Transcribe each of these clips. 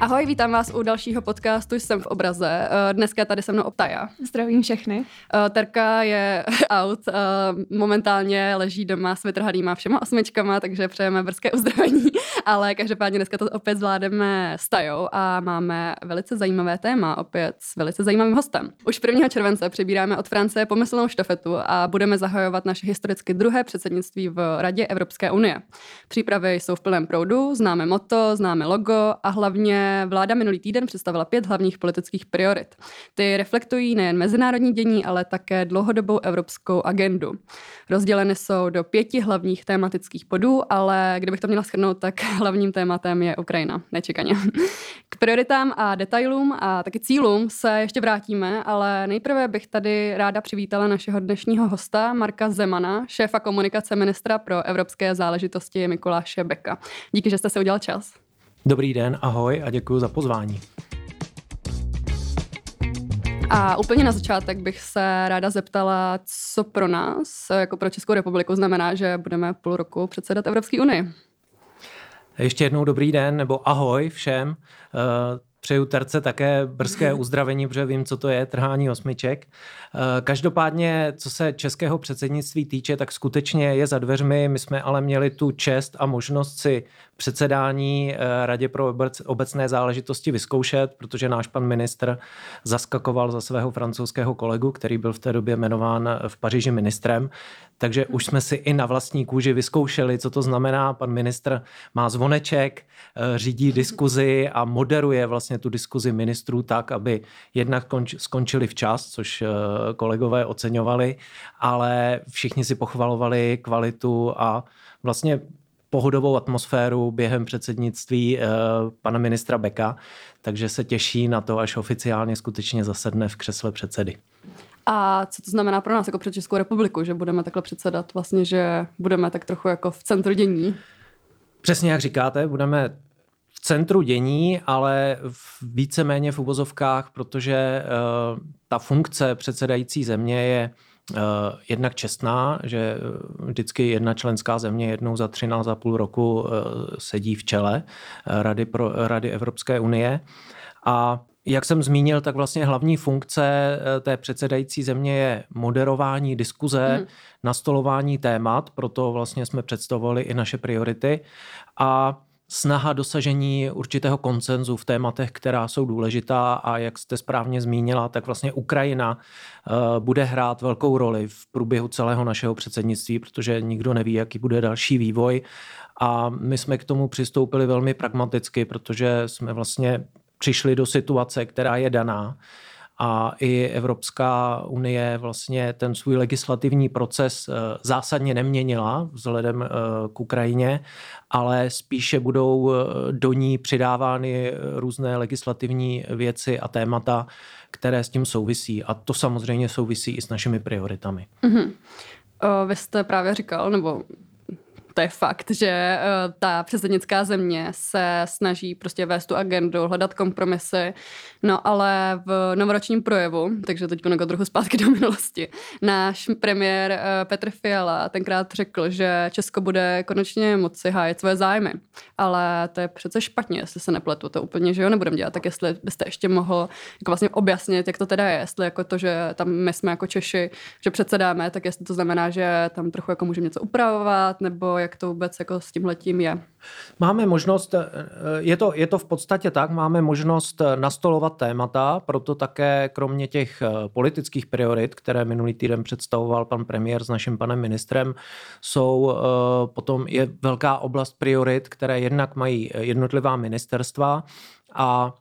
Ahoj, vítám vás u dalšího podcastu Jsem v obraze. Eh, dneska tady se mnou Optaja. Zdravím všechny. Eh, Terka je out, eh, momentálně leží doma s vytrhanýma všema osmičkama, takže přejeme brzké uzdravení, ale každopádně dneska to opět zvládeme s Tajou a máme velice zajímavé téma, opět s velice zajímavým hostem. Už 1. července přebíráme od Francie pomyslnou štafetu a budeme zahajovat naše historicky druhé předsednictví v Radě Evropské unie. Přípravy jsou v plném proudu, známe moto, známe logo a hlavně vláda minulý týden představila pět hlavních politických priorit. Ty reflektují nejen mezinárodní dění, ale také dlouhodobou evropskou agendu. Rozděleny jsou do pěti hlavních tématických bodů, ale kdybych to měla schrnout, tak hlavním tématem je Ukrajina, nečekaně. K prioritám a detailům a taky cílům se ještě vrátíme, ale nejprve bych tady ráda přivítala našeho dnešního hosta Marka Zemana, šéfa komunikace ministra pro evropské záležitosti Mikuláše Beka. Díky, že jste se udělal čas. Dobrý den, ahoj a děkuji za pozvání. A úplně na začátek bych se ráda zeptala, co pro nás, jako pro Českou republiku, znamená, že budeme půl roku předsedat Evropské unii. Ještě jednou dobrý den nebo ahoj všem. Eh, Přeju terce také brzké uzdravení, protože vím, co to je trhání osmiček. Eh, každopádně, co se českého předsednictví týče, tak skutečně je za dveřmi. My jsme ale měli tu čest a možnost si předsedání eh, Radě pro obecné záležitosti vyzkoušet, protože náš pan ministr zaskakoval za svého francouzského kolegu, který byl v té době jmenován v Paříži ministrem. Takže už jsme si i na vlastní kůži vyzkoušeli, co to znamená. Pan ministr má zvoneček, eh, řídí diskuzi a moderuje vlastně tu diskuzi ministrů tak, aby jednak skončili včas, což eh, kolegové oceňovali, ale všichni si pochvalovali kvalitu a vlastně pohodovou atmosféru během předsednictví eh, pana ministra Beka, takže se těší na to, až oficiálně skutečně zasedne v křesle předsedy. A co to znamená pro nás jako pro Českou republiku, že budeme takhle předsedat, vlastně, že budeme tak trochu jako v centru dění? Přesně jak říkáte, budeme v centru dění, ale v víceméně v uvozovkách, protože uh, ta funkce předsedající země je uh, jednak čestná, že vždycky jedna členská země jednou za 13,5 roku uh, sedí v čele Rady, pro, Rady Evropské unie a jak jsem zmínil, tak vlastně hlavní funkce eh, té předsedající země je moderování diskuze, hmm. nastolování témat, proto vlastně jsme představovali i naše priority a snaha dosažení určitého koncenzu v tématech, která jsou důležitá a jak jste správně zmínila, tak vlastně Ukrajina eh, bude hrát velkou roli v průběhu celého našeho předsednictví, protože nikdo neví, jaký bude další vývoj. A my jsme k tomu přistoupili velmi pragmaticky, protože jsme vlastně přišli do situace, která je daná a i Evropská unie vlastně ten svůj legislativní proces eh, zásadně neměnila vzhledem eh, k Ukrajině, ale spíše budou eh, do ní přidávány různé legislativní věci a témata, které s tím souvisí. A to samozřejmě souvisí i s našimi prioritami. Mm-hmm. Vy jste právě říkal, nebo to je fakt, že uh, ta předsednická země se snaží prostě vést tu agendu, hledat kompromisy, no ale v novoročním projevu, takže teď jako trochu zpátky do minulosti, náš premiér uh, Petr Fiala tenkrát řekl, že Česko bude konečně moci hájet své zájmy, ale to je přece špatně, jestli se nepletu, to úplně, že jo, nebudem dělat, tak jestli byste ještě mohl jako vlastně objasnit, jak to teda je, jestli jako to, že tam my jsme jako Češi, že předsedáme, tak jestli to znamená, že tam trochu jako můžeme něco upravovat, nebo jak jak to vůbec jako s tímhletím je? Máme možnost, eh, je to, je to v podstatě tak, máme možnost eh, nastolovat témata, proto také kromě těch eh, politických priorit, které minulý týden představoval pan premiér s naším panem ministrem, jsou potom je velká oblast priorit, které jednak mají jednotlivá ministerstva a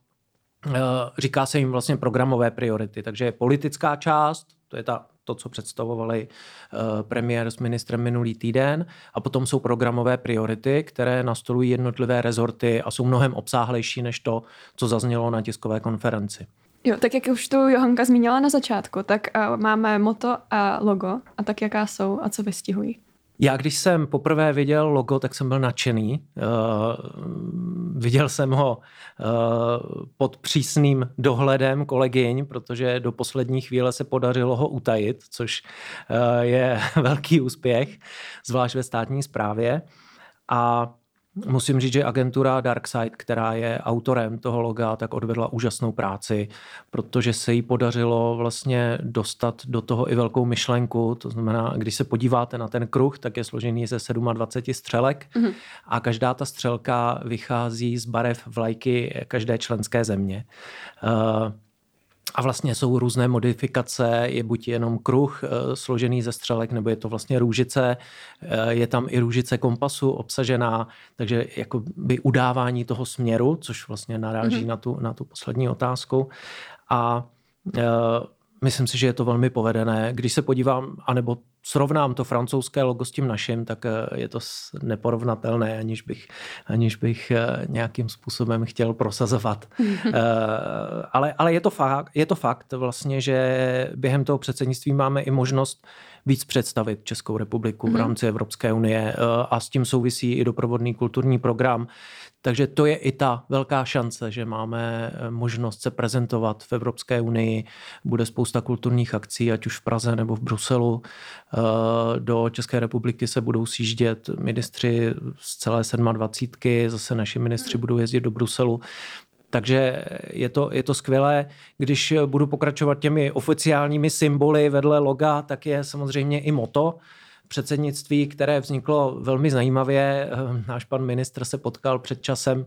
říká se jim vlastně programové priority. Takže je politická část, to je ta to, co představovali eh, premiér s ministrem minulý týden. A potom jsou programové priority, které nastolují jednotlivé rezorty a jsou mnohem obsáhlejší než to, co zaznělo na tiskové konferenci. Jo, tak jak už tu Johanka zmínila na začátku, tak uh, máme moto a logo a tak jaká jsou a co vystihují? Já když jsem poprvé viděl logo, tak jsem byl nadšený. Uh, viděl jsem ho uh, pod přísným dohledem kolegyň, protože do poslední chvíle se podařilo ho utajit, což uh, je velký úspěch, zvlášť ve státní správě. A musím říct, že agentura Darkside, která je autorem toho loga, tak odvedla úžasnou práci, protože se jí podařilo vlastně dostat do toho i velkou myšlenku. To znamená, když se podíváte na ten kruh, tak je složený ze 27 střelek mm-hmm. a každá ta střelka vychází z barev vlajky každé členské země. Uh, a vlastně jsou různé modifikace, je buď jenom kruh e, složený ze střelek, nebo je to vlastně růžice, e, je tam i růžice kompasu obsažená, takže jako by udávání toho směru, což vlastně naráží mm-hmm. na, tu, na tu poslední otázku. A e, myslím si, že je to velmi povedené. Když se podívám, anebo srovnám to francouzské logo s tím naším, tak eh, je to neporovnatelné, aniž bych, aniž bych eh, nějakým způsobem chtěl prosazovat. Eh, ale, ale je, to fakt, je to fakt vlastně, že během toho předsednictví máme i možnost víc představit Českou republiku v mhm. rámci Evropské unie a s tím souvisí i doprovodný kulturní program. Takže to je i ta velká šance, že máme eh, možnost se prezentovat v Evropské unii. Bude spousta kulturních akcí, ať už v Praze nebo v Bruselu. Eh, do České republiky se budou sjíždět ministři z celé 27. Zase naši ministři budou jezdit do Bruselu. Takže je to, je to skvělé. Když budu pokračovat těmi oficiálními symboly vedle loga, tak je samozřejmě i moto předsednictví, které vzniklo velmi zajímavě. Eh, náš pan ministr se potkal před časem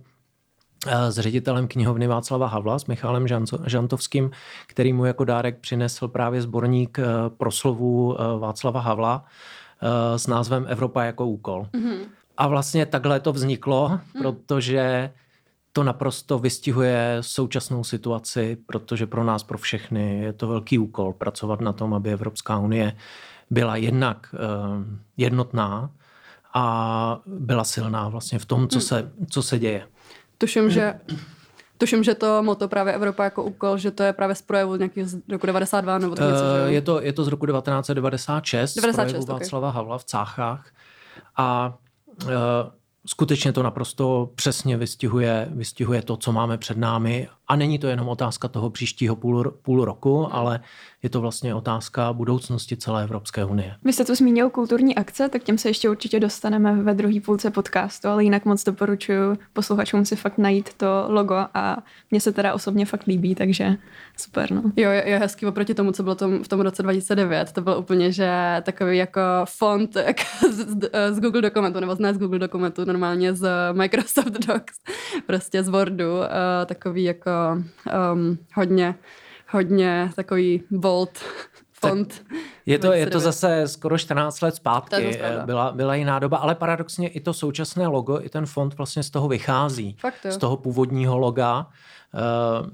eh, s ředitelem knihovny Václava Havla, s Michalem Žantovským, který mu jako dárek přinesl právě sborník eh, proslovů Václava Havla s názvem Evropa jako úkol. Mm-hmm. A vlastně takhle to vzniklo, mm. protože to naprosto vystihuje současnou situaci, protože pro nás, pro všechny je to velký úkol pracovat na tom, aby Evropská unie byla jednak eh, jednotná a byla silná vlastně v tom, co hmm. se, co se děje. Tuším, že Tuším, že to moto právě Evropa jako úkol, že to je právě z projevu nějakých z roku 92 nebo tak něco, že je to, je to z roku 1996, 96, z projevu okay. Václava Havla v Cáchách a uh, skutečně to naprosto přesně vystihuje, vystihuje to, co máme před námi. A není to jenom otázka toho příštího půl, půl roku, ale je to vlastně otázka budoucnosti celé Evropské unie. Vy jste tu zmínil kulturní akce, tak těm se ještě určitě dostaneme ve druhé půlce podcastu, ale jinak moc doporučuji posluchačům si fakt najít to logo a mně se teda osobně fakt líbí, takže super. No. Jo, je, je hezký oproti tomu, co bylo tom, v tom roce 2009. To bylo úplně, že takový jako font jak z, z Google dokumentu, nebo z z Google dokumentu, normálně z Microsoft Docs, prostě z Wordu, uh, takový jako um, hodně hodně takový bold font. Je to, je to zase skoro 14 let zpátky. Byla, byla jiná doba, ale paradoxně i to současné logo, i ten font vlastně z toho vychází. Fakt, z toho původního loga. Eh,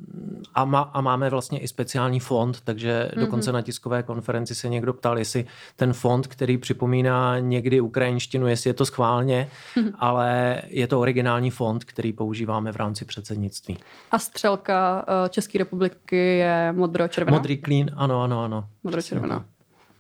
a, má, a máme vlastně i speciální fond, takže mm-hmm. dokonce na tiskové konferenci se někdo ptal, jestli ten fond, který připomíná někdy ukrajinštinu, jestli je to schválně, mm-hmm. ale je to originální fond, který používáme v rámci předsednictví. A střelka eh, České republiky je modro-červená? Modrý klín, ano, ano, ano. Modro-červená.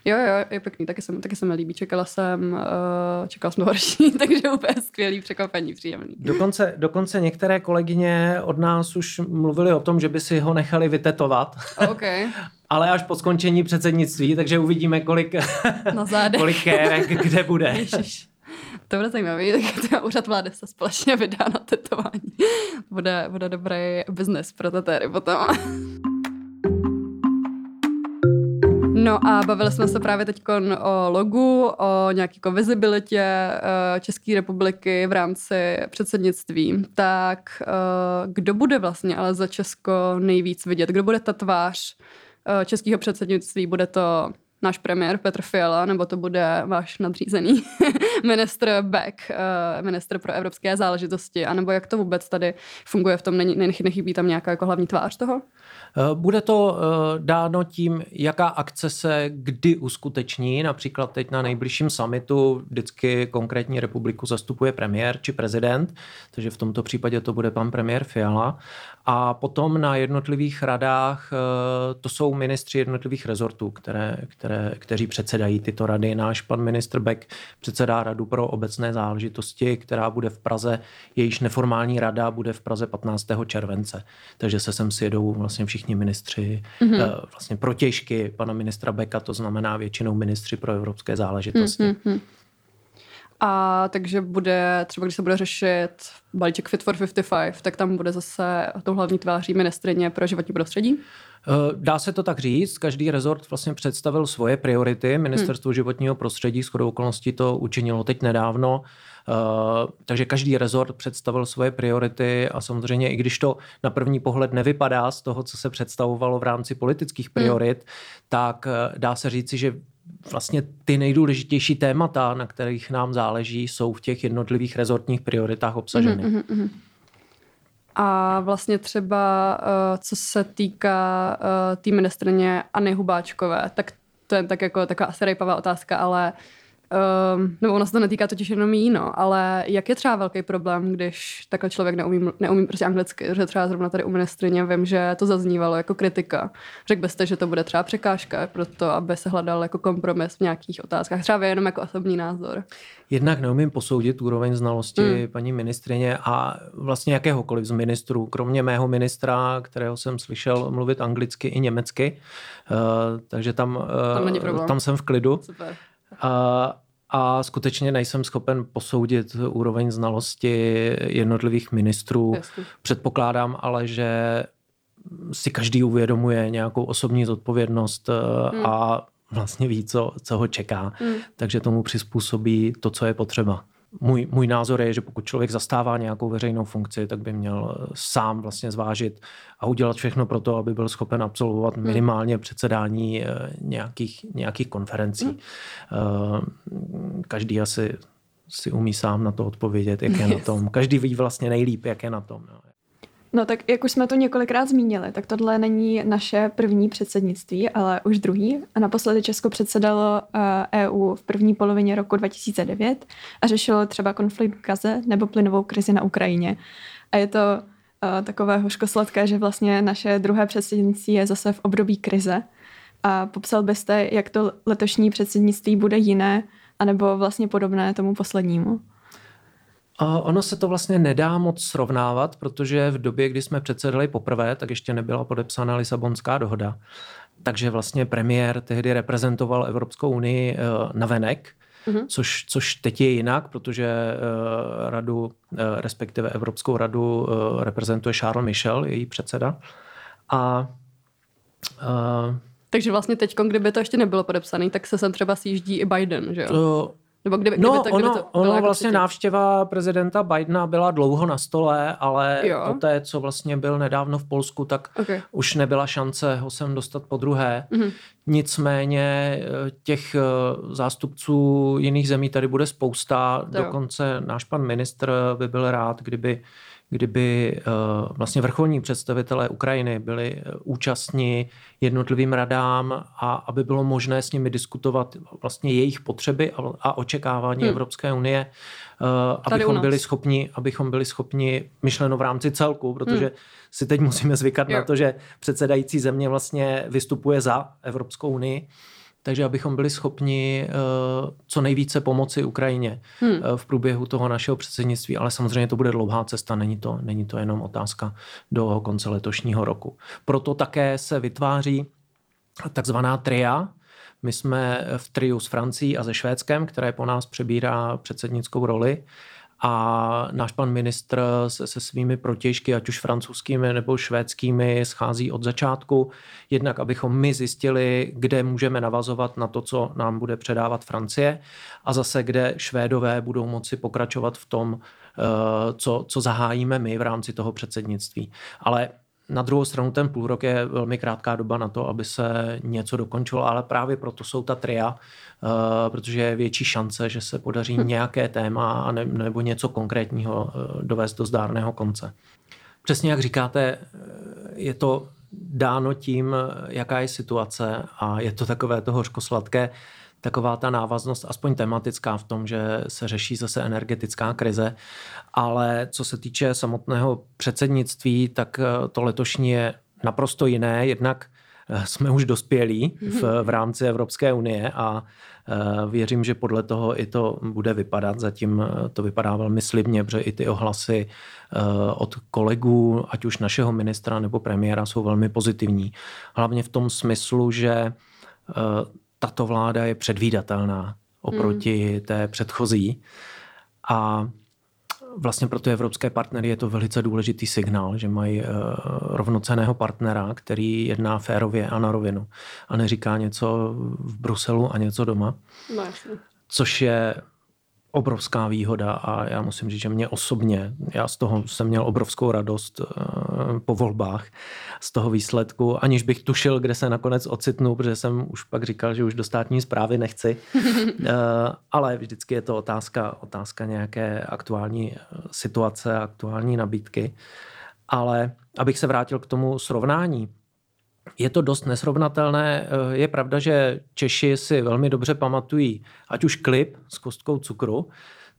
Jo, jo, je pěkný, taky se, taky se mi líbí. Čekala jsem, uh, čekala jsem to horší, takže úplně skvělý překvapení, příjemný. Dokonce, dokonce některé kolegyně od nás už mluvili o tom, že by si ho nechali vytetovat. Okay. Ale až po skončení předsednictví, takže uvidíme, kolik, Na kolik kérek kde bude. Ježiš. To bude zajímavé, tak úřad vlády se společně vydá na tetování. Bude, bude dobrý biznes pro tetéry potom. No a bavili jsme se právě teď o logu, o nějaké jako vizibilitě eh, České republiky v rámci předsednictví. Tak eh, kdo bude vlastně ale za Česko nejvíc vidět? Kdo bude ta tvář eh, českého předsednictví? Bude to náš premiér Petr Fiala, nebo to bude váš nadřízený ministr Beck, ministr pro evropské záležitosti, anebo jak to vůbec tady funguje v tom, nechybí tam nějaká jako hlavní tvář toho? Eh, bude to eh, dáno tím, jaká akce se kdy uskuteční. Například teď na nejbližším summitu vždycky konkrétní republiku zastupuje premiér či prezident, takže v tomto případě to bude pan premiér Fiala. A potom na jednotlivých radách eh, to jsou ministři jednotlivých rezortů, které, které, kteří předsedají tyto rady. Náš pan ministr Beck předsedá radu pro obecné záležitosti, která bude v Praze, jejíž neformální rada bude v Praze 15. července. Takže se sem sjedou vlastně všichni ministři, mm-hmm. vlastně protěžky pana ministra Beka, to znamená většinou ministři pro evropské záležitosti. Mm-hmm. A takže bude, třeba když se bude řešit balíček Fit for 55, tak tam bude zase tou hlavní tváří ministrině pro životní prostředí? Eh, dá se to tak říct, každý rezort vlastně představil svoje priority. Ministerstvo hmm. životního prostředí s okolností to učinilo teď nedávno. Uh, takže každý rezort představil svoje priority a samozřejmě i když to na první pohled nevypadá z toho, co se představovalo v rámci politických priorit, hmm. tak uh, dá se říci, že vlastně ty nejdůležitější témata, na kterých nám záleží, jsou v těch jednotlivých rezortních prioritách obsaženy. Mm-hmm, mm-hmm. A vlastně třeba, uh, co se týká uh, té ministrně Anny Hubáčkové, tak to je tak jako taková asi rejpavá otázka, ale uh, Um, nebo ono se to netýká totiž jenom jí, no, ale jak je třeba velký problém, když takhle člověk neumí, neumí prostě anglicky, že třeba zrovna tady u ministrině vím, že to zaznívalo jako kritika. Řekl byste, že to bude třeba překážka pro to, aby se hledal jako kompromis v nějakých otázkách, třeba jenom jako osobní názor. Jednak neumím posoudit úroveň znalosti mm. paní ministrině a vlastně jakéhokoliv z ministrů, kromě mého ministra, kterého jsem slyšel mluvit anglicky i německy, uh, takže tam, uh, tam, tam jsem v klidu. Super. A, a skutečně nejsem schopen posoudit úroveň znalosti jednotlivých ministrů. Jasně. Předpokládám ale, že si každý uvědomuje nějakou osobní zodpovědnost hmm. a vlastně ví, co, co ho čeká. Hmm. Takže tomu přizpůsobí to, co je potřeba můj, můj názor je, že pokud člověk zastává nějakou veřejnou funkci, tak by měl eh, sám vlastně zvážit a udělat všechno pro to, aby byl schopen absolvovat hmm. minimálně předsedání eh, nějakých, nějakých konferencí. Hmm. Eh, každý asi si umí sám na to odpovědět, jak je na tom. Každý ví vlastně nejlíp, jak je na tom. No. Tak jak už jsme to několikrát zmínili, tak tohle není naše první předsednictví, ale už druhý. A naposledy Česko předsedalo EU eh, e v první polovině roku 2009 a řešilo třeba konflikt v Gaze nebo plynovou krizi na Ukrajině. A je to uh, takové hořkosladké, že vlastně naše druhé předsednictví je zase v období krize. A popsal byste, jak to letošní předsednictví bude jiné, anebo vlastně podobné tomu poslednímu? Ono se to vlastně nedá moc srovnávat, protože v době, kdy jsme předsedali poprvé, tak ještě nebyla podepsána Lisabonská dohoda. Takže vlastně premiér tehdy reprezentoval Evropskou unii eh, na venek, mm-hmm. což, což teď je jinak, protože eh, radu, eh, respektive Evropskou radu reprezentuje Charles Michel, její předseda. A takže vlastně teď, kdyby to ještě nebylo podepsané, tak se sem třeba sjíždí i Biden, že jo? To, nebo kdyby, no, kdyby to, ono, kdyby to ono jako vlastně návštěva prezidenta Bidena byla dlouho na stole, ale jo. poté, co vlastně byl nedávno v Polsku, tak okay. už nebyla šance ho sem dostat po druhé. Mm-hmm. Nicméně eh, těch eh, zástupců jiných zemí tady bude spousta. To Dokonce jo. náš pan ministr by byl rád, kdyby kdyby eh, vlastně vrcholní představitelé Ukrajiny byli eh, účastní jednotlivým radám a aby bylo možné s nimi diskutovat vlastně jejich potřeby a očekávání hmm. Evropské unie, eh, abychom byli schopni, abychom byli schopni myšleno v rámci celku, protože hmm. si teď musíme zvykat jo. na to, že předsedající země vlastně vystupuje za Evropskou unii takže abychom byli schopni uh, co nejvíce pomoci Ukrajině hmm. uh, v průběhu toho našeho předsednictví, ale samozřejmě to bude dlouhá cesta, není to, není to jenom otázka do konce letošního roku. Proto také se vytváří takzvaná tria, my jsme v triu s Francií a se Švédskem, které po nás přebírá předsednickou roli a náš pan ministr se, se svými protěžky, ať už francouzskými nebo švédskými, schází od začátku. Jednak, abychom my zjistili, kde můžeme navazovat na to, co nám bude předávat Francie a zase, kde Švédové budou moci pokračovat v tom, eh, co, co zahájíme my v rámci toho předsednictví. Ale na druhou stranu ten půl rok je velmi krátká doba na to, aby se něco dokončilo, ale právě proto jsou ta tria, uh, protože je větší šance, že se podaří hm. nějaké téma ne, nebo něco konkrétního uh, dovést do zdárného konce. Přesně jak říkáte, eh, je to dáno tím, jaká je situace a je to takové to hořkosladké, taková ta návaznost, aspoň tematická v tom, že se řeší zase energetická krize. Ale co se týče samotného předsednictví, tak eh, to letošní je naprosto jiné. Jednak eh, jsme už dospělí v, v rámci Evropské unie a eh, věřím, že podle toho i to bude vypadat. Zatím to vypadá velmi slibně, protože i ty ohlasy od kolegů, ať už našeho ministra nebo premiéra, jsou velmi pozitivní. Hlavně v tom smyslu, že tato vláda je předvídatelná. oproti hmm. té předchozí. A vlastně pro ty evropské partnery je to velice důležitý signál, že mají uh, rovnoceného partnera, který jedná férově a na rovinu a neříká něco v Bruselu a něco doma. No, Což je obrovská výhoda a já musím říct, že mě osobně, já z toho jsem měl obrovskou radost uh, po volbách, z toho výsledku, aniž bych tušil, kde se nakonec ocitnu, protože jsem už pak říkal, že už do státní zprávy nechci, uh, ale vždycky je to otázka, otázka nějaké aktuální eh, situace, aktuální nabídky. Ale abych se vrátil k tomu srovnání, je to dost nesrovnatelné. Eh, je pravda, že Češi si velmi dobře pamatují ať už klip s kostkou cukru,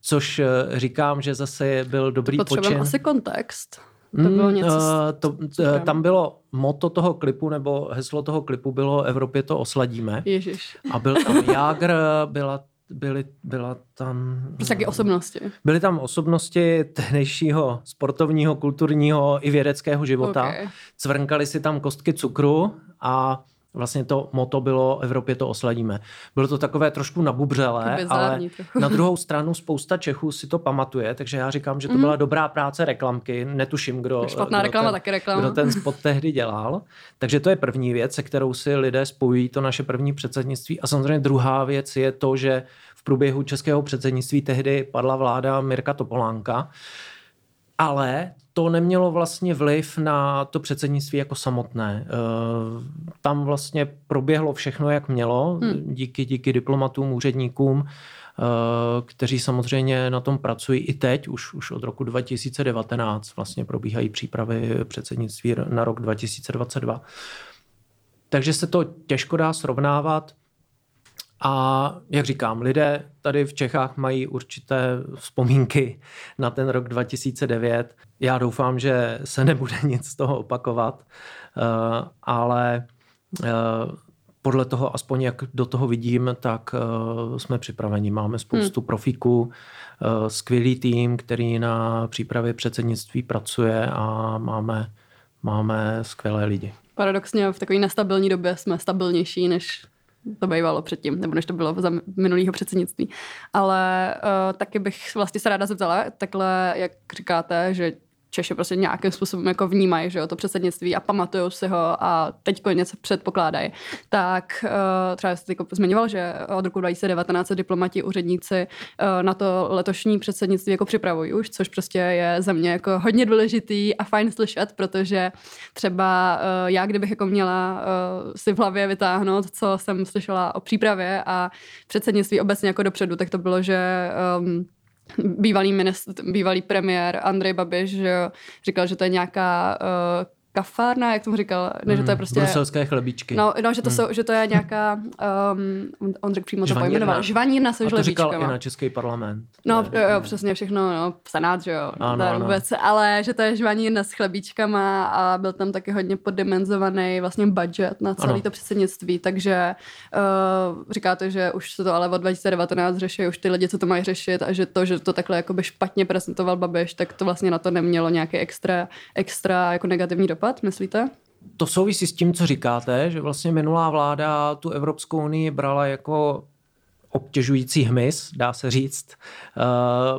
což eh, říkám, že zase byl dobrý počin. asi kontext. To bylo hmm, něco... Uh, to, uh, tam bylo moto toho klipu, nebo heslo toho klipu bylo Evropě to osladíme. Ježiš. A byl tam Jágr, byla byly, byla tam... Taky osobnosti. Byly tam osobnosti tehdejšího sportovního, kulturního i vědeckého života. Okay. Cvrnkali si tam kostky cukru a vlastně to moto bylo Evropě to osladíme. Bylo to takové trošku nabubřelé, ale trochu. na druhou stranu spousta Čechů si to pamatuje, takže já říkám, že to mm. byla dobrá práce reklamky. Netuším, kdo, Špatná kdo, reklama, ten, taky reklama. kdo ten spot tehdy dělal. Takže to je první věc, se kterou si lidé spojují to naše první předsednictví. A samozřejmě druhá věc je to, že v průběhu českého předsednictví tehdy padla vláda Mirka Topolánka, ale to nemělo vlastně vliv na to předsednictví jako samotné. Eh, tam vlastně proběhlo všechno, jak mělo, hmm. díky, díky diplomatům, úředníkům, eh, kteří samozřejmě na tom pracují i teď, už, už od roku 2019 vlastně probíhají přípravy předsednictví na rok 2022. Takže se to těžko dá srovnávat. A jak říkám, lidé tady v Čechách mají určité vzpomínky na ten rok 2009. Já doufám, že se nebude nic z toho opakovat, eh, ale eh, podle toho, aspoň jak do toho vidím, tak eh, jsme připraveni. Máme spoustu hmm. profíků, skvělý tým, který na přípravě předsednictví pracuje a máme, máme skvělé lidi. Paradoxně v takové nestabilní době jsme stabilnější než to bývalo předtím, nebo než to bylo za minulého předsednictví. Ale uh, taky bych vlastně se ráda zeptala, takhle, jak říkáte, že Češi prostě nějakým způsobem jako vnímají, že jo, to předsednictví a pamatují si ho a teď něco předpokládají. Tak uh, třeba jste jako zmiňoval, že od roku 2019 diplomati, úředníci uh, na to letošní předsednictví jako připravují už, což prostě je za mě jako hodně důležitý a fajn slyšet, protože třeba uh, já, kdybych jako měla si v hlavě vytáhnout, co jsem slyšela o přípravě a předsednictví obecně jako dopředu, tak to bylo, že um, bývalý, ministr, bývalý premiér Andrej Babiš že říkal, že to je nějaká uh, kafárna, jak tomu říkal, ne, že to je mm, prostě... Bruselské chlebíčky. No, no že, to mm. jsou, že to je nějaká, um, on řekl přímo to pojmenoval, žvanírna se žlevíčkama. to říkal i na Český parlament. No, jo, jo, přesně všechno, no, senát, že jo, ano, ano. vůbec, ale že to je žvanírna s chlebíčkama a byl tam taky hodně poddimenzovaný vlastně budget na celé to předsednictví, takže uh, říkáte, že už se to ale od 2019 řeší, už ty lidi, co to mají řešit a že to, že to takhle jakoby špatně prezentoval Babiš, tak to vlastně na to nemělo nějaký extra, extra jako negativní dopad dopad, myslíte? To souvisí s tím, co říkáte, že vlastně minulá vláda tu Evropskou unii brala jako obtěžující hmyz, dá se říct. Eh,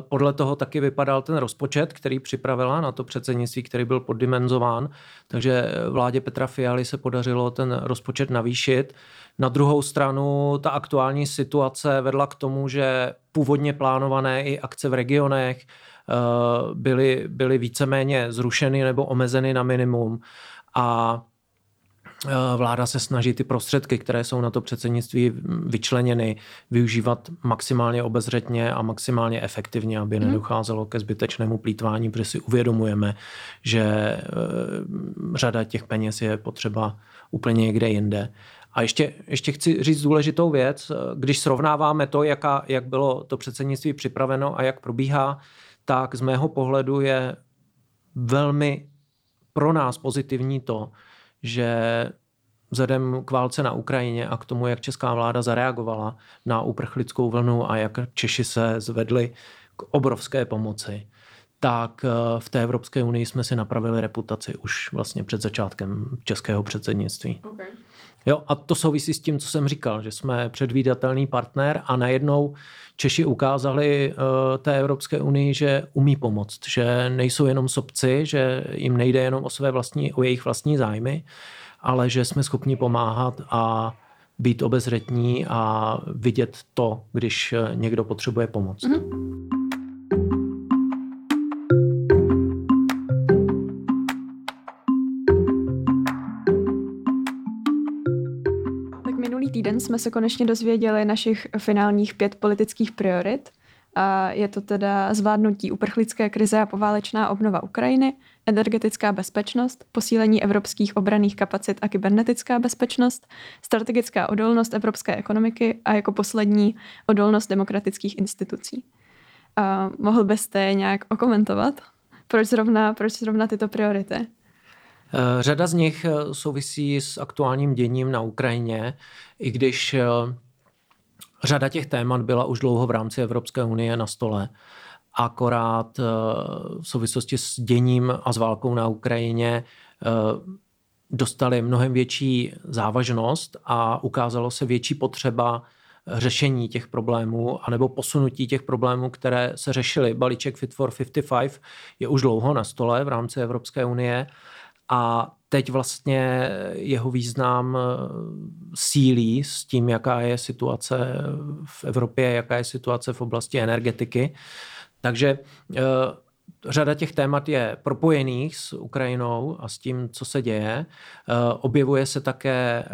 podle toho taky vypadal ten rozpočet, který připravila na to předsednictví, který byl poddimenzován, takže vládě Petra Fialy se podařilo ten rozpočet navýšit. Na druhou stranu ta aktuální situace vedla k tomu, že původně plánované i akce v regionech, byly, byly víceméně zrušeny nebo omezeny na minimum a eh, vláda se snaží ty prostředky, které jsou na to předsednictví vyčleněny, využívat maximálně obezřetně a maximálně efektivně, aby hmm. nedocházelo ke zbytečnému plítvání, protože si uvědomujeme, že eh, řada těch peněz je potřeba úplně někde jinde. A ještě, ještě chci říct důležitou věc, když srovnáváme to, jaká, jak bylo to předsednictví připraveno a jak probíhá, tak z mého pohledu je velmi pro nás pozitivní to, že vzhledem k válce na Ukrajině a k tomu, jak česká vláda zareagovala na uprchlickou vlnu a jak Češi se zvedli k obrovské pomoci, tak eh, v té Evropské unii jsme si napravili reputaci už vlastně před začátkem českého předsednictví. Okay. Jo, a to souvisí s tím, co jsem říkal, že jsme předvídatelný partner a najednou Češi ukázali uh, té Evropské unii, že umí pomoct, že nejsou jenom sobci, že jim nejde jenom o své vlastní, o jejich vlastní zájmy, ale že jsme schopni pomáhat a být obezřetní a vidět to, když někdo potřebuje pomoc. Mm-hmm. Týden jsme se konečně dozvěděli našich finálních pět politických priorit. A je to teda zvládnutí uprchlické krize a poválečná obnova Ukrajiny, energetická bezpečnost, posílení evropských obraných kapacit a kybernetická bezpečnost, strategická odolnost evropské ekonomiky a jako poslední odolnost demokratických institucí. A mohl byste nějak okomentovat? Proč zrovna, proč zrovna tyto priority? Eh, řada z nich eh, souvisí s aktuálním děním na Ukrajině, i když eh, řada těch témat byla už dlouho v rámci Evropské unie na stole. Akorát v souvislosti s děním a s válkou na Ukrajině dostali mnohem větší závažnost a ukázalo se větší potřeba řešení těch problémů anebo posunutí těch problémů, které se řešily. Balíček Fit for 55 je už dlouho na stole v rámci Evropské unie a teď vlastně jeho význam eh, sílí s tím, jaká je situace v Evropě, jaká je situace v oblasti energetiky. Takže eh, řada těch témat je propojených s Ukrajinou a s tím, co se děje. Eh, objevuje se také eh,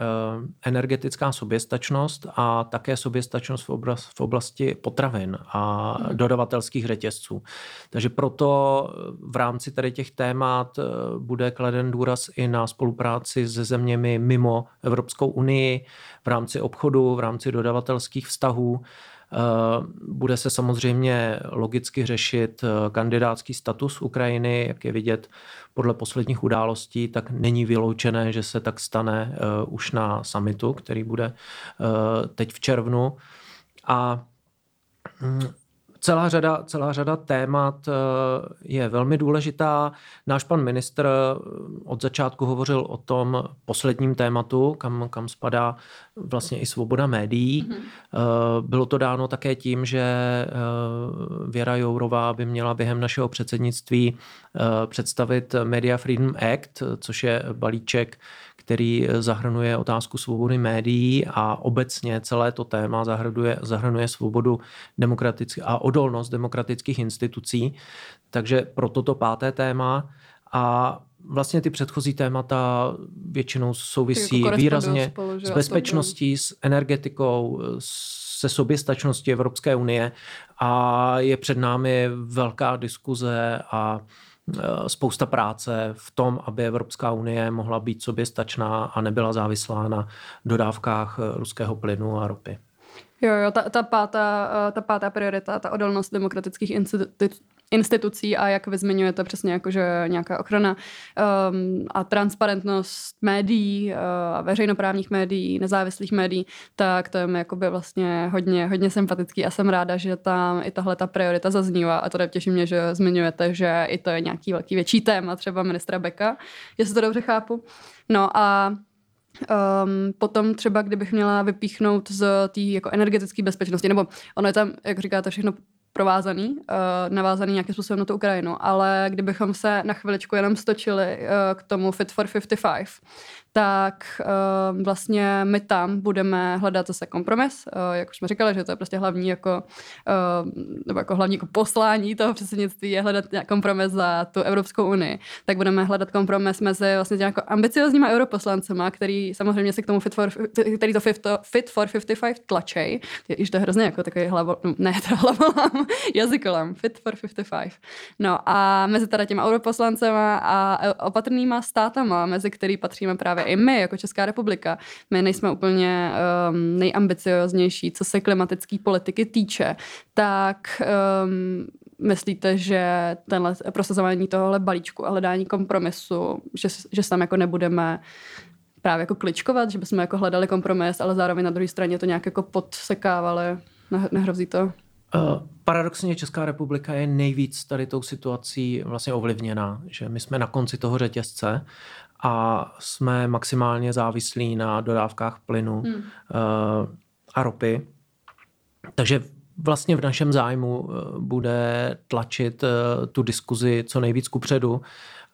energetická soběstačnost a také soběstačnost v oblasti potravin a hmm. dodavatelských řetězců. Takže proto v rámci tady těch témat eh, bude kladen důraz i na spolupráci se zeměmi mimo Evropskou unii v rámci obchodu, v rámci dodavatelských vztahů. Eh, bude se samozřejmě logicky řešit eh, kandidátský status Ukrajiny, jak je vidět podle posledních událostí, tak není vyloučené, že se tak stane eh, už na summitu, který bude teď v červnu. A hm, celá řada, celá řada témat eh, je velmi důležitá. Náš pan ministr eh, od začátku hovořil o tom posledním tématu, kam, kam spadá vlastně i svoboda médií. Mm-hmm. Bylo to dáno také tím, že Věra Jourová by měla během našeho předsednictví představit Media Freedom Act, což je balíček který zahrnuje otázku svobody médií a obecně celé to téma zahrnuje, zahrnuje svobodu demokratických a odolnost demokratických institucí. Takže pro toto páté téma a vlastně ty předchozí témata většinou souvisí jako výrazně spolu, s bezpečností, s energetikou, se soběstačností Evropské unie a je před námi velká diskuze a Eh, spousta práce v tom, aby Evropská unie mohla být soběstačná a nebyla závislá na dodávkách eh, ruského plynu a ropy. Jo, jo, ta, ta, pátá, eh, ta pátá priorita, ta odolnost demokratických institucí, institucí a jak vy zmiňujete přesně jako, že nějaká ochrana um, a transparentnost médií, uh, veřejnoprávních médií, nezávislých médií, tak to je mi jakoby vlastně hodně, hodně sympatický a jsem ráda, že tam i tahle ta priorita zaznívá a to těší mě, že zmiňujete, že i to je nějaký velký větší téma třeba ministra Beka, jestli to dobře chápu. No a Um, potom třeba, kdybych měla vypíchnout z té jako energetické bezpečnosti, nebo ono je tam, jak říkáte, všechno provázaný, uh, navázaný nějakým způsobem na tu Ukrajinu, ale kdybychom se na chviličku jenom stočili uh, k tomu Fit for 55, tak uh, vlastně my tam budeme hledat zase kompromis, uh, jak už jsme říkali, že to je prostě hlavní jako, uh, nebo jako hlavní jako poslání toho předsednictví je hledat kompromis za tu Evropskou unii. Tak budeme hledat kompromis mezi vlastně jako ambiciozníma europoslancema, který samozřejmě se k tomu Fit for, který to Fit, fit for 55 tlačej. Již to je hrozně jako takový hlavo, ne, to hlavolám, jazykolám, Fit for 55. No a mezi teda těma europoslancema a opatrnýma státama, mezi který patříme právě i my, jako Česká republika, my nejsme úplně um, nejambicioznější, co se klimatické politiky týče, tak um, myslíte, že tenhle prosazování tohohle balíčku a hledání kompromisu, že, že se tam jako nebudeme právě jako kličkovat, že bychom jako hledali kompromis, ale zároveň na druhé straně to nějak jako podsekávali. Nehrozí to? Uh, paradoxně Česká republika je nejvíc tady tou situací vlastně ovlivněná, že my jsme na konci toho řetězce a jsme maximálně závislí na dodávkách plynu hmm. a ropy. Takže vlastně v našem zájmu bude tlačit tu diskuzi co nejvíc kupředu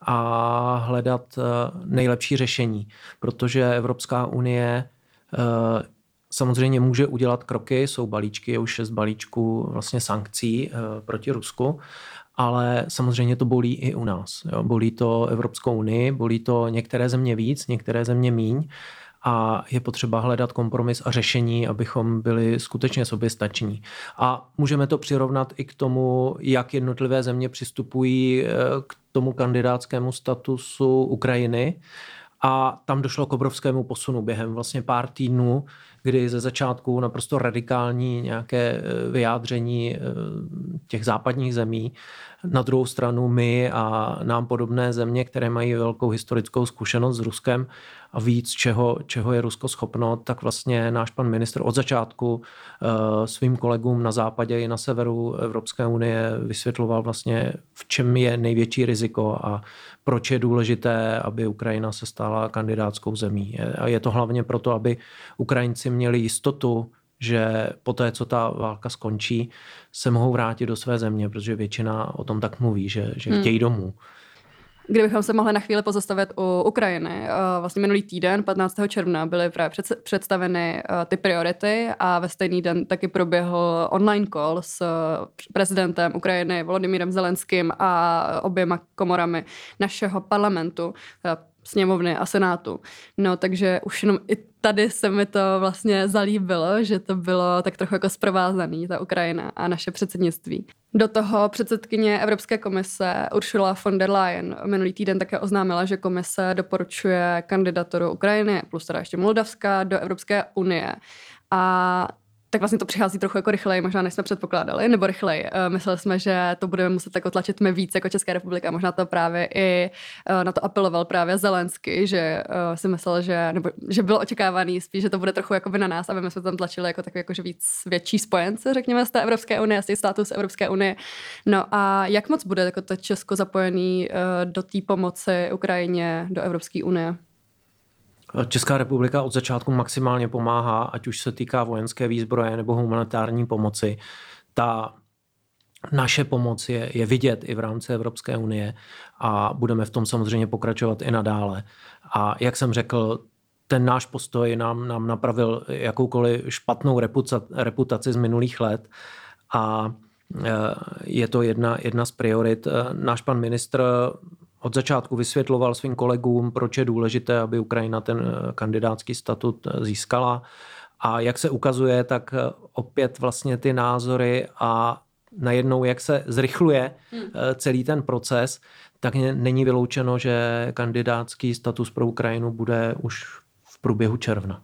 a hledat nejlepší řešení, protože Evropská unie samozřejmě může udělat kroky, jsou balíčky, je už šest balíčků vlastně sankcí proti Rusku, ale samozřejmě to bolí i u nás. Jo. Bolí to Evropskou unii, bolí to některé země víc, některé země míň a je potřeba hledat kompromis a řešení, abychom byli skutečně soběstační. A můžeme to přirovnat i k tomu, jak jednotlivé země přistupují eh, k tomu kandidátskému statusu Ukrajiny. A tam došlo k obrovskému posunu během vlastně pár týdnů, kdy ze začátku naprosto radikální nějaké eh, vyjádření eh, těch západních zemí. Na druhou stranu my a nám podobné země, které mají velkou historickou zkušenost s Ruskem a víc, čeho, čeho je Rusko schopno, tak vlastně náš pan ministr od začátku eh, svým kolegům na západě i na severu Evropské unie vysvětloval vlastně, v čem je největší riziko a proč je důležité, aby Ukrajina se stala kandidátskou zemí. A je to hlavně proto, aby Ukrajinci měli jistotu, že po té, co ta válka skončí, se mohou vrátit do své země, protože většina o tom tak mluví, že, že hmm. chtějí domů. Kdybychom se mohli na chvíli pozastavit u Ukrajiny. Eh, vlastně minulý týden, 15. června, byly právě představeny eh, ty priority a ve stejný den taky proběhl online call s eh, prezidentem Ukrajiny Volodymyrem Zelenským a oběma komorami našeho parlamentu, sněmovny a senátu. No takže už jenom i tady se mi to vlastně zalíbilo, že to bylo tak trochu jako zprovázaný, ta Ukrajina a naše předsednictví. Do toho předsedkyně Evropské komise Ursula von der Leyen minulý týden také oznámila, že komise doporučuje kandidaturu Ukrajiny plus teda ještě Moldavska do Evropské unie. A tak vlastně to přichází trochu jako rychleji, možná než jsme předpokládali, nebo rychleji. Eh, mysleli jsme, že to budeme muset jako tlačit my víc jako Česká republika. Možná to právě i eh, na to apeloval právě Zelensky, že eh, si myslel, že, nebo, že bylo očekávaný spíš, že to bude trochu jako by na nás, aby my jsme tam tlačili jako takový jako, že víc větší spojence, řekněme, z té Evropské unie, z těch států z Evropské unie. No a jak moc bude jako to Česko zapojený do té pomoci Ukrajině, do Evropské unie? Česká republika od začátku maximálně pomáhá, ať už se týká vojenské výzbroje nebo humanitární pomoci. Ta naše pomoc je, je vidět i v rámci Evropské unie a budeme v tom samozřejmě pokračovat i nadále. A jak jsem řekl, ten náš postoj nám, nám napravil jakoukoliv špatnou reputaci z minulých let a e, je to jedna, jedna z priorit. E, náš pan ministr od začátku vysvětloval svým kolegům, proč je důležité, aby Ukrajina ten eh, kandidátský statut eh, získala. A jak se ukazuje, tak eh, opět vlastně ty názory a najednou, jak se zrychluje hmm. celý ten proces, tak není vyloučeno, že kandidátský status pro Ukrajinu bude už v průběhu června.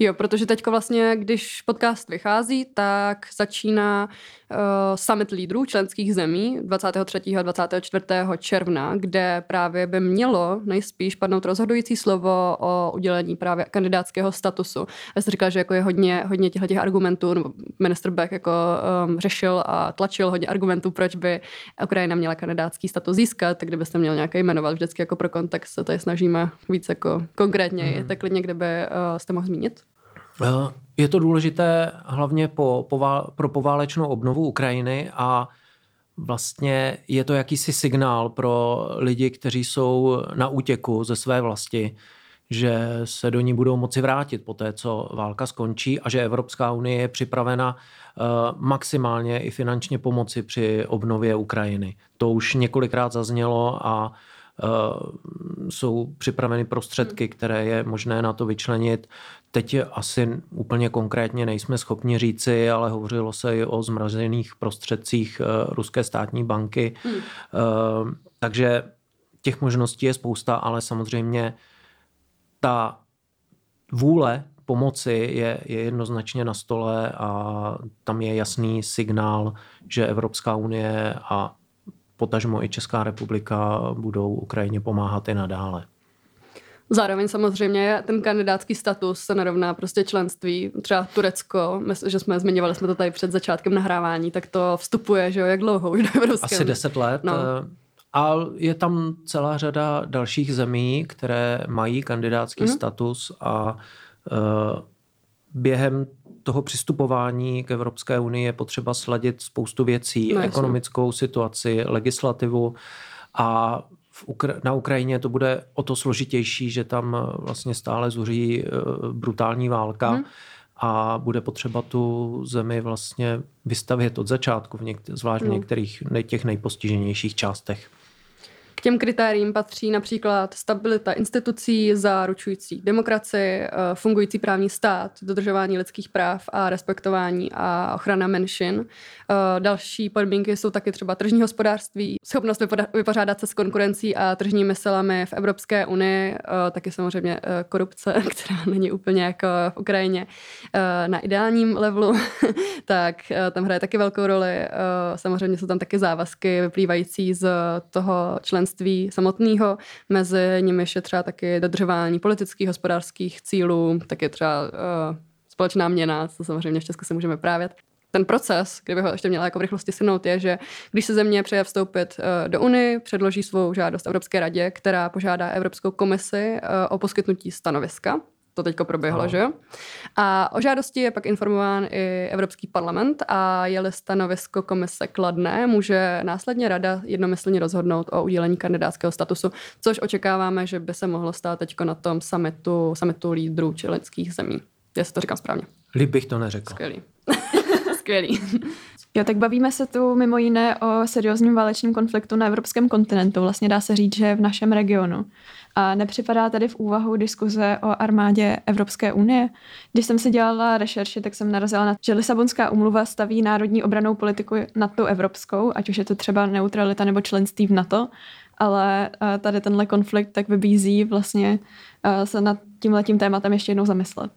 Jo, protože teďko vlastně, když podcast vychází, tak začíná uh, summit lídrů členských zemí 23. a 24. června, kde právě by mělo nejspíš padnout rozhodující slovo o udělení právě kandidátského statusu. Já jsem říkal, že jako je hodně, hodně těchto těch argumentů, nebo minister Beck jako um, řešil a tlačil hodně argumentů, proč by Ukrajina měla kandidátský status získat, tak kdybyste měl nějaký jmenovat vždycky jako pro kontext, se tady snažíme víc jako konkrétně, mm. tak klidně, kdyby uh, jste mohl zmínit. Eh, je to důležité hlavně po, po, pro poválečnou obnovu Ukrajiny a vlastně je to jakýsi signál pro lidi, kteří jsou na útěku ze své vlasti, že se do ní budou moci vrátit po té, co válka skončí a že Evropská unie je připravena eh, maximálně i finančně pomoci při obnově Ukrajiny. To už několikrát zaznělo a jsou připraveny prostředky, které je možné na to vyčlenit. Teď asi úplně konkrétně nejsme schopni říci, ale hovořilo se i o zmrazených prostředcích eh, Ruské státní banky. Hmm. Eh, takže těch možností je spousta, ale samozřejmě ta vůle pomoci je, je jednoznačně na stole a tam je jasný signál, že Evropská unie a potažmo i Česká republika budou Ukrajině pomáhat i nadále. Zároveň samozřejmě ten kandidátský status se nerovná prostě členství. Třeba Turecko, že jsme zmiňovali jsme to tady před začátkem nahrávání, tak to vstupuje, že jo, jak dlouho už do Evropské Asi deset let. No. Eh, A je tam celá řada dalších zemí, které mají kandidátský mm. status a uh, během toho přistupování k Evropské unii je potřeba sladit spoustu věcí, no, ekonomickou situaci, legislativu a v Ukra- na Ukrajině to bude o to složitější, že tam vlastně stále zuří uh, brutální válka. Mm a bude potřeba tu zemi vlastně vystavět od začátku, v něk- zvlášť v no. některých těch nejpostiženějších částech. K těm kritériím patří například stabilita institucí, záručující demokracii, eh, fungující právní stát, dodržování lidských práv a respektování a ochrana menšin. Eh, další podmínky jsou taky třeba tržní hospodářství, schopnost vypořádat se s konkurencí a tržními silami v Evropské unii, eh, taky samozřejmě korupce, která není úplně jako v Ukrajině na ideálním levelu, tak tam hraje taky velkou roli. Samozřejmě jsou tam taky závazky vyplývající z toho členství členství samotného, mezi nimi je třeba taky dodržování politických, hospodářských cílů, taky třeba uh, společná měna, co samozřejmě v Česku se můžeme právě. Ten proces, kdybych ho ještě měla jako v rychlosti synout, je, že když se země přeje vstoupit uh, do Unie, předloží svou žádost Evropské radě, která požádá Evropskou komisi uh, o poskytnutí stanoviska to teďko proběhlo, no. že jo? A o žádosti je pak informován i Evropský parlament a je-li stanovisko komise kladné, může následně rada jednomyslně rozhodnout o udělení kandidátského statusu, což očekáváme, že by se mohlo stát teďko na tom summitu, summitu lídrů členských zemí. Jestli to říkám správně. Líb bych to neřekl. Skvělý. Skvělý. Jo, tak bavíme se tu mimo jiné o seriózním válečném konfliktu na evropském kontinentu. Vlastně dá se říct, že v našem regionu. A nepřipadá tady v úvahu diskuze o armádě Evropské unie? Když jsem si dělala rešerši, tak jsem narazila na že Lisabonská umluva staví národní obranou politiku nad tu evropskou, ať už je to třeba neutralita nebo členství v NATO, ale eh, tady tenhle konflikt tak vybízí vlastně eh, se nad tímhletím tématem ještě jednou zamyslet.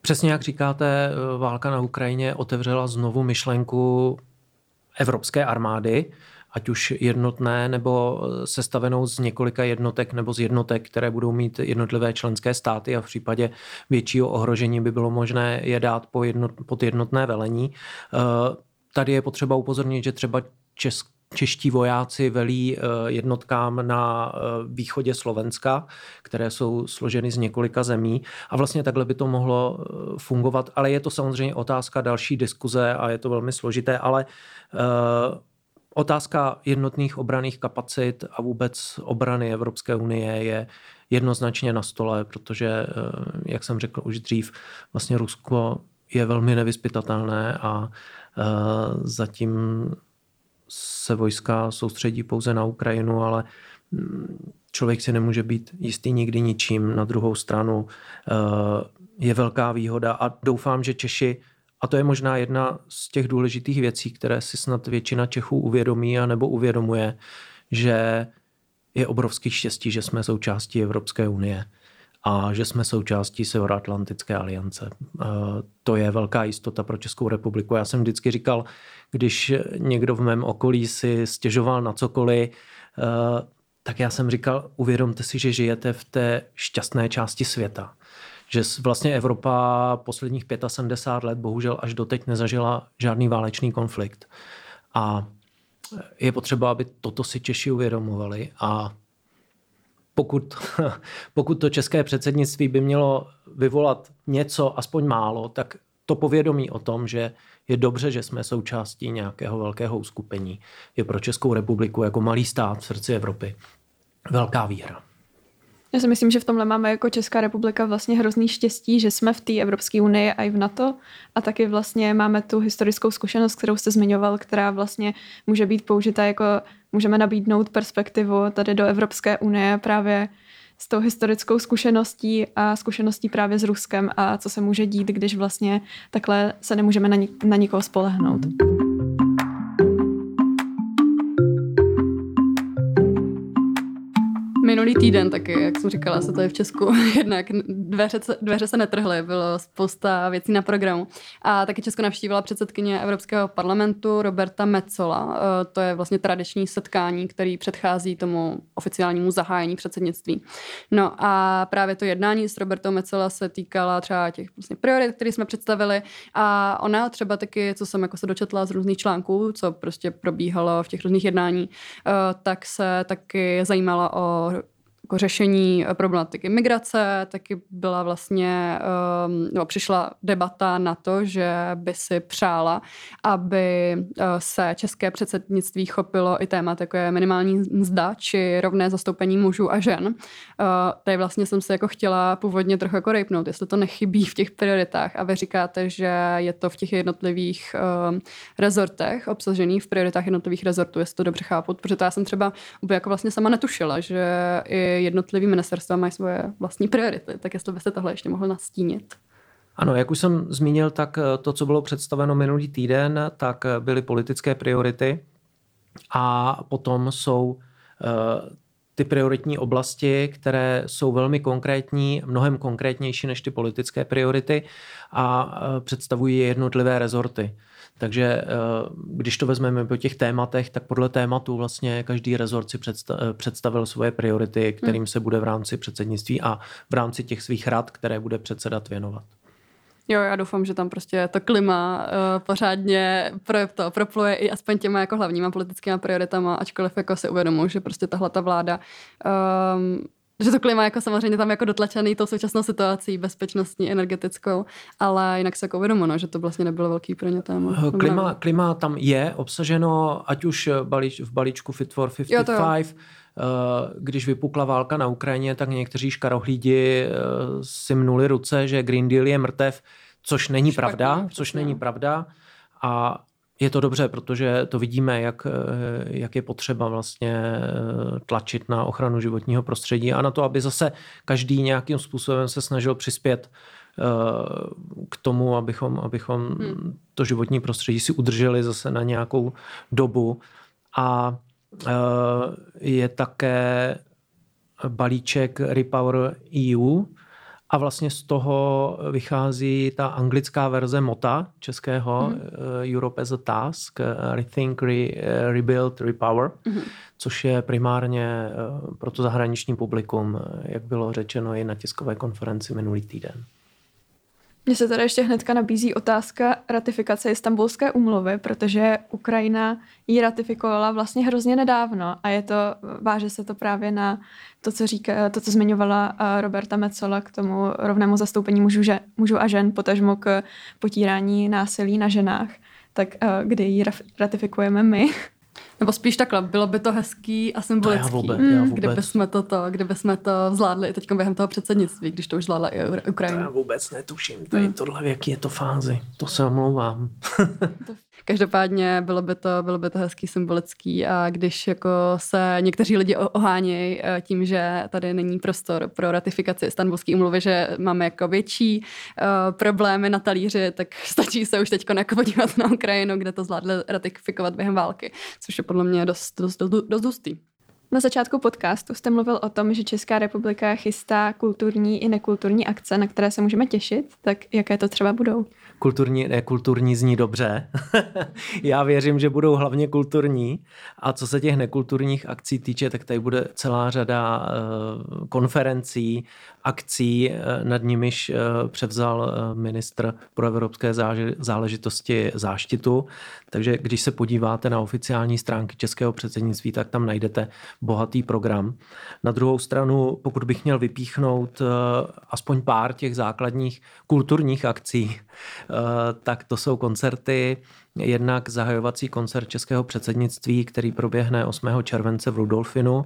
Přesně jak říkáte, eh, válka na Ukrajině otevřela znovu myšlenku evropské armády, ať už jednotné nebo eh, sestavenou z několika jednotek nebo z jednotek, které budou mít jednotlivé členské státy a v případě většího ohrožení by bylo možné je dát po jednot, pod jednotné velení. Eh, tady je potřeba upozornit, že třeba Česk, čeští vojáci velí eh, jednotkám na východě Slovenska, které jsou složeny z několika zemí a vlastně takhle by to mohlo fungovat, ale je to samozřejmě otázka další diskuze a je to velmi složité, ale Otázka jednotných obraných kapacit a vůbec obrany Evropské unie je jednoznačně na stole, protože, eh, jak jsem řekl už dřív, vlastně Rusko je velmi nevyspytatelné a eh, zatím se vojska soustředí pouze na Ukrajinu, ale mm, člověk si nemůže být jistý nikdy ničím. Na druhou stranu eh, je velká výhoda a doufám, že Češi a to je možná jedna z těch důležitých věcí, které si snad většina Čechů uvědomí a nebo uvědomuje, že je obrovský štěstí, že jsme součástí Evropské unie a že jsme součástí Severoatlantické aliance. Eh, to je velká jistota pro Českou republiku. Já jsem vždycky říkal, když někdo v mém okolí si stěžoval na cokoliv, eh, tak já jsem říkal, uvědomte si, že žijete v té šťastné části světa že vlastně Evropa posledních 75 let bohužel až doteď nezažila žádný válečný konflikt. A je potřeba, aby toto si Češi uvědomovali a pokud, pokud to české předsednictví by mělo vyvolat něco, aspoň málo, tak to povědomí o tom, že je dobře, že jsme součástí nějakého velkého uskupení, je pro Českou republiku jako malý stát v srdci Evropy velká výhra. Já si myslím, že v tomhle máme jako Česká republika vlastně hrozný štěstí, že jsme v té Evropské unii a i v NATO a taky vlastně máme tu historickou zkušenost, kterou jste zmiňoval, která vlastně může být použita jako, můžeme nabídnout perspektivu tady do Evropské unie právě s tou historickou zkušeností a zkušeností právě s Ruskem a co se může dít, když vlastně takhle se nemůžeme na, nik- na nikoho spolehnout. Minulý týden taky, jak jsem říkala, se to je v Česku jednak. Dveře, dveře se netrhly, bylo spousta věcí na programu. A taky Česko navštívila předsedkyně Evropského parlamentu Roberta Metzola. Eh, to je vlastně tradiční setkání, který předchází tomu oficiálnímu zahájení předsednictví. No a právě to jednání s Robertou Metzola se týkala třeba těch vlastně priorit, které jsme představili a ona třeba taky, co jsem jako se dočetla z různých článků, co prostě probíhalo v těch různých jednání, eh, tak se taky zajímala o jako řešení eh, problematiky migrace, taky byla vlastně, nebo přišla debata na to, že by si přála, aby uh, se české předsednictví chopilo i témat, jako je minimální mzda či rovné zastoupení mužů a žen. Uh, tady vlastně jsem se jako chtěla původně trochu jako rejpnout, jestli to nechybí v těch prioritách a vy říkáte, že je to v těch jednotlivých um, rezortech obsažených v prioritách jednotlivých rezortů, jestli to dobře chápu, protože to já jsem třeba úplně jako vlastně sama netušila, že i jednotlivý ministerstva mají svoje vlastní priority, tak jestli byste tohle ještě mohl nastínit. Ano, jak už jsem zmínil, tak eh, to, co bylo představeno minulý týden, tak eh, byly politické priority a potom jsou eh, ty prioritní oblasti, které jsou velmi konkrétní, mnohem konkrétnější než ty politické priority a představují jednotlivé rezorty. Takže eh, když to vezmeme po těch tématech, tak podle tématu vlastně každý rezort si eh, představil svoje priority, kterým hmm. se bude v rámci předsednictví a v rámci těch svých rad, které bude předsedat věnovat. Jo, já doufám, že tam prostě to klima uh, pořádně pro, to propluje i aspoň těma jako hlavníma politickými prioritama, ačkoliv jako si uvědomuji, že prostě tahle ta vláda um, že to klima jako samozřejmě tam jako dotlačený tou současnou situací, bezpečnostní, energetickou, ale jinak se jako uvědomo, no, že to vlastně nebylo velký pro ně téma. Eh, klima, klima tam je obsaženo, ať už balíč, v balíčku Fit for 55, jo. Eh, když vypukla válka na Ukrajině, tak někteří škarohlídi eh, si mnuli ruce, že Green Deal je mrtev, což není Špatný, pravda, což není pravda. A je to dobře, protože to vidíme, jak, eh, jak je potřeba vlastně eh, tlačit na ochranu životního prostředí a na to, aby zase každý nějakým způsobem se snažil přispět eh, k tomu, abychom, abychom hmm. to životní prostředí si udrželi zase na nějakou dobu. A je také balíček Repower EU, a vlastně z toho vychází ta anglická verze MOTA českého mm-hmm. Europe as a Task, eh, Rethink, Re, eh, Rebuild, Repower, mm-hmm. což je primárně pro to zahraniční publikum, jak bylo řečeno i na tiskové konferenci minulý týden. Mně se tady ještě hnedka nabízí otázka ratifikace Istanbulské umluvy, protože Ukrajina ji ratifikovala vlastně hrozně nedávno a je to, váže se to právě na to, co, říká, to, co zmiňovala eh, Roberta Metzola k tomu rovnému zastoupení mužů, že, mužů a žen, potažmo k potírání násilí na ženách. Tak eh, kdy ji ratifikujeme my? Nebo spíš takhle, bylo by to hezký a symbolický, já vůbec, já vůbec. kdyby, jsme to, to, kdyby jsme to zvládli teď během toho předsednictví, když to už zvládla i Ukrajina. To já vůbec netuším, tady hmm. tohle, v jaký je to fázi, to se omlouvám. Každopádně bylo by to, bylo by to hezký symbolický a když jako se někteří lidi ohánějí eh, tím, že tady není prostor pro ratifikaci Istanbulské umluvy, že máme jako větší uh, problémy na talíři, tak stačí se už teď jako podívat na Ukrajinu, kde to zvládli ratifikovat během války, což je podle mě dost, dost, dost, dost hustý. Na začátku podcastu jste mluvil o tom, že Česká republika chystá kulturní i nekulturní akce, na které se můžeme těšit. Tak jaké to třeba budou? kulturní, nekulturní zní dobře. Já věřím, že budou hlavně kulturní. A co se těch nekulturních akcí týče, tak tady bude celá řada eh, konferencí, akcí, eh, nad nimiž eh, převzal ministr pro evropské záležitosti záštitu. Takže když se podíváte na oficiální stránky Českého předsednictví, tak tam najdete bohatý program. Na druhou stranu, pokud bych měl vypíchnout aspoň pár těch základních kulturních akcí, Eh, tak to jsou koncerty, jednak zahajovací koncert Českého předsednictví, který proběhne 8. července v Rudolfinu.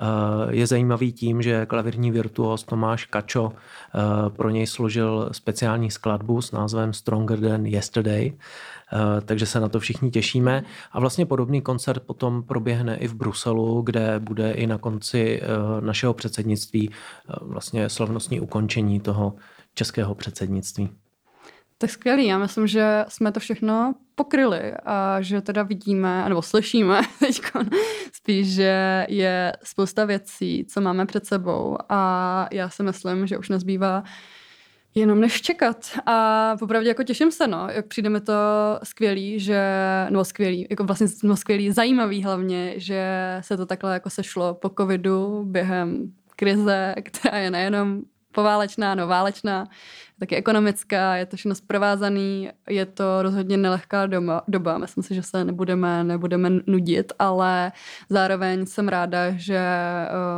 Eh, je zajímavý tím, že klavírní virtuos Tomáš Kačo eh, pro něj složil speciální skladbu s názvem Stronger Than Yesterday, takže se na to všichni těšíme. A vlastně podobný koncert potom proběhne i v Bruselu, kde bude i na konci našeho předsednictví vlastně slavnostní ukončení toho českého předsednictví. Tak skvělý, já myslím, že jsme to všechno pokryli a že teda vidíme, nebo slyšíme teď spíš, že je spousta věcí, co máme před sebou a já si myslím, že už nezbývá jenom než čekat. A popravdě jako těším se, no, jak přijde mi to skvělý, že, no skvělý, jako vlastně no skvělý, zajímavý hlavně, že se to takhle jako sešlo po covidu během krize, která je nejenom poválečná, no válečná, taky ekonomická, je to všechno zprovázaný, je to rozhodně nelehká doba, doba. myslím si, že se nebudeme, nebudeme nudit, ale zároveň jsem ráda, že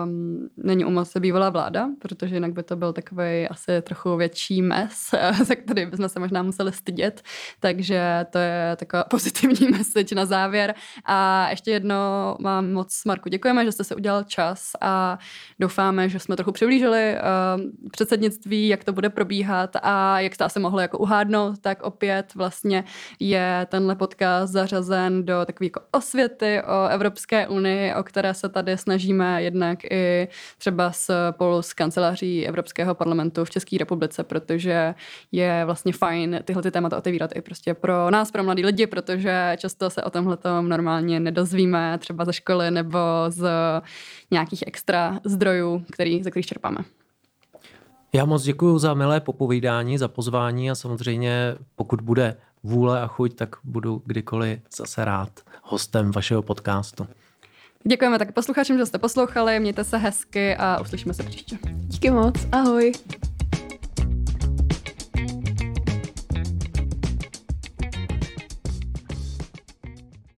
um, není u moci bývalá vláda, protože jinak by to byl takový asi trochu větší mes, za který bychom se možná museli stydět, takže to je taková pozitivní message na závěr. A ještě jedno vám moc, Marku, děkujeme, že jste se udělal čas a doufáme, že jsme trochu přiblížili um, předsednictví, jak to bude probíhat, dělat a jak jste asi mohli jako uhádnout, tak opět vlastně je tenhle podcast zařazen do takové jako osvěty o Evropské unii, o které se tady snažíme jednak i třeba spolu s kanceláří Evropského parlamentu v České republice, protože je vlastně fajn tyhle ty témata otevírat i prostě pro nás, pro mladý lidi, protože často se o tomhle normálně nedozvíme třeba ze školy nebo z nějakých extra zdrojů, který, ze kterých čerpáme. Já moc děkuji za milé popovídání, za pozvání a samozřejmě pokud bude vůle a chuť, tak budu kdykoliv zase rád hostem vašeho podcastu. Děkujeme tak posluchačům, že jste poslouchali, mějte se hezky a uslyšíme se příště. Díky moc, ahoj.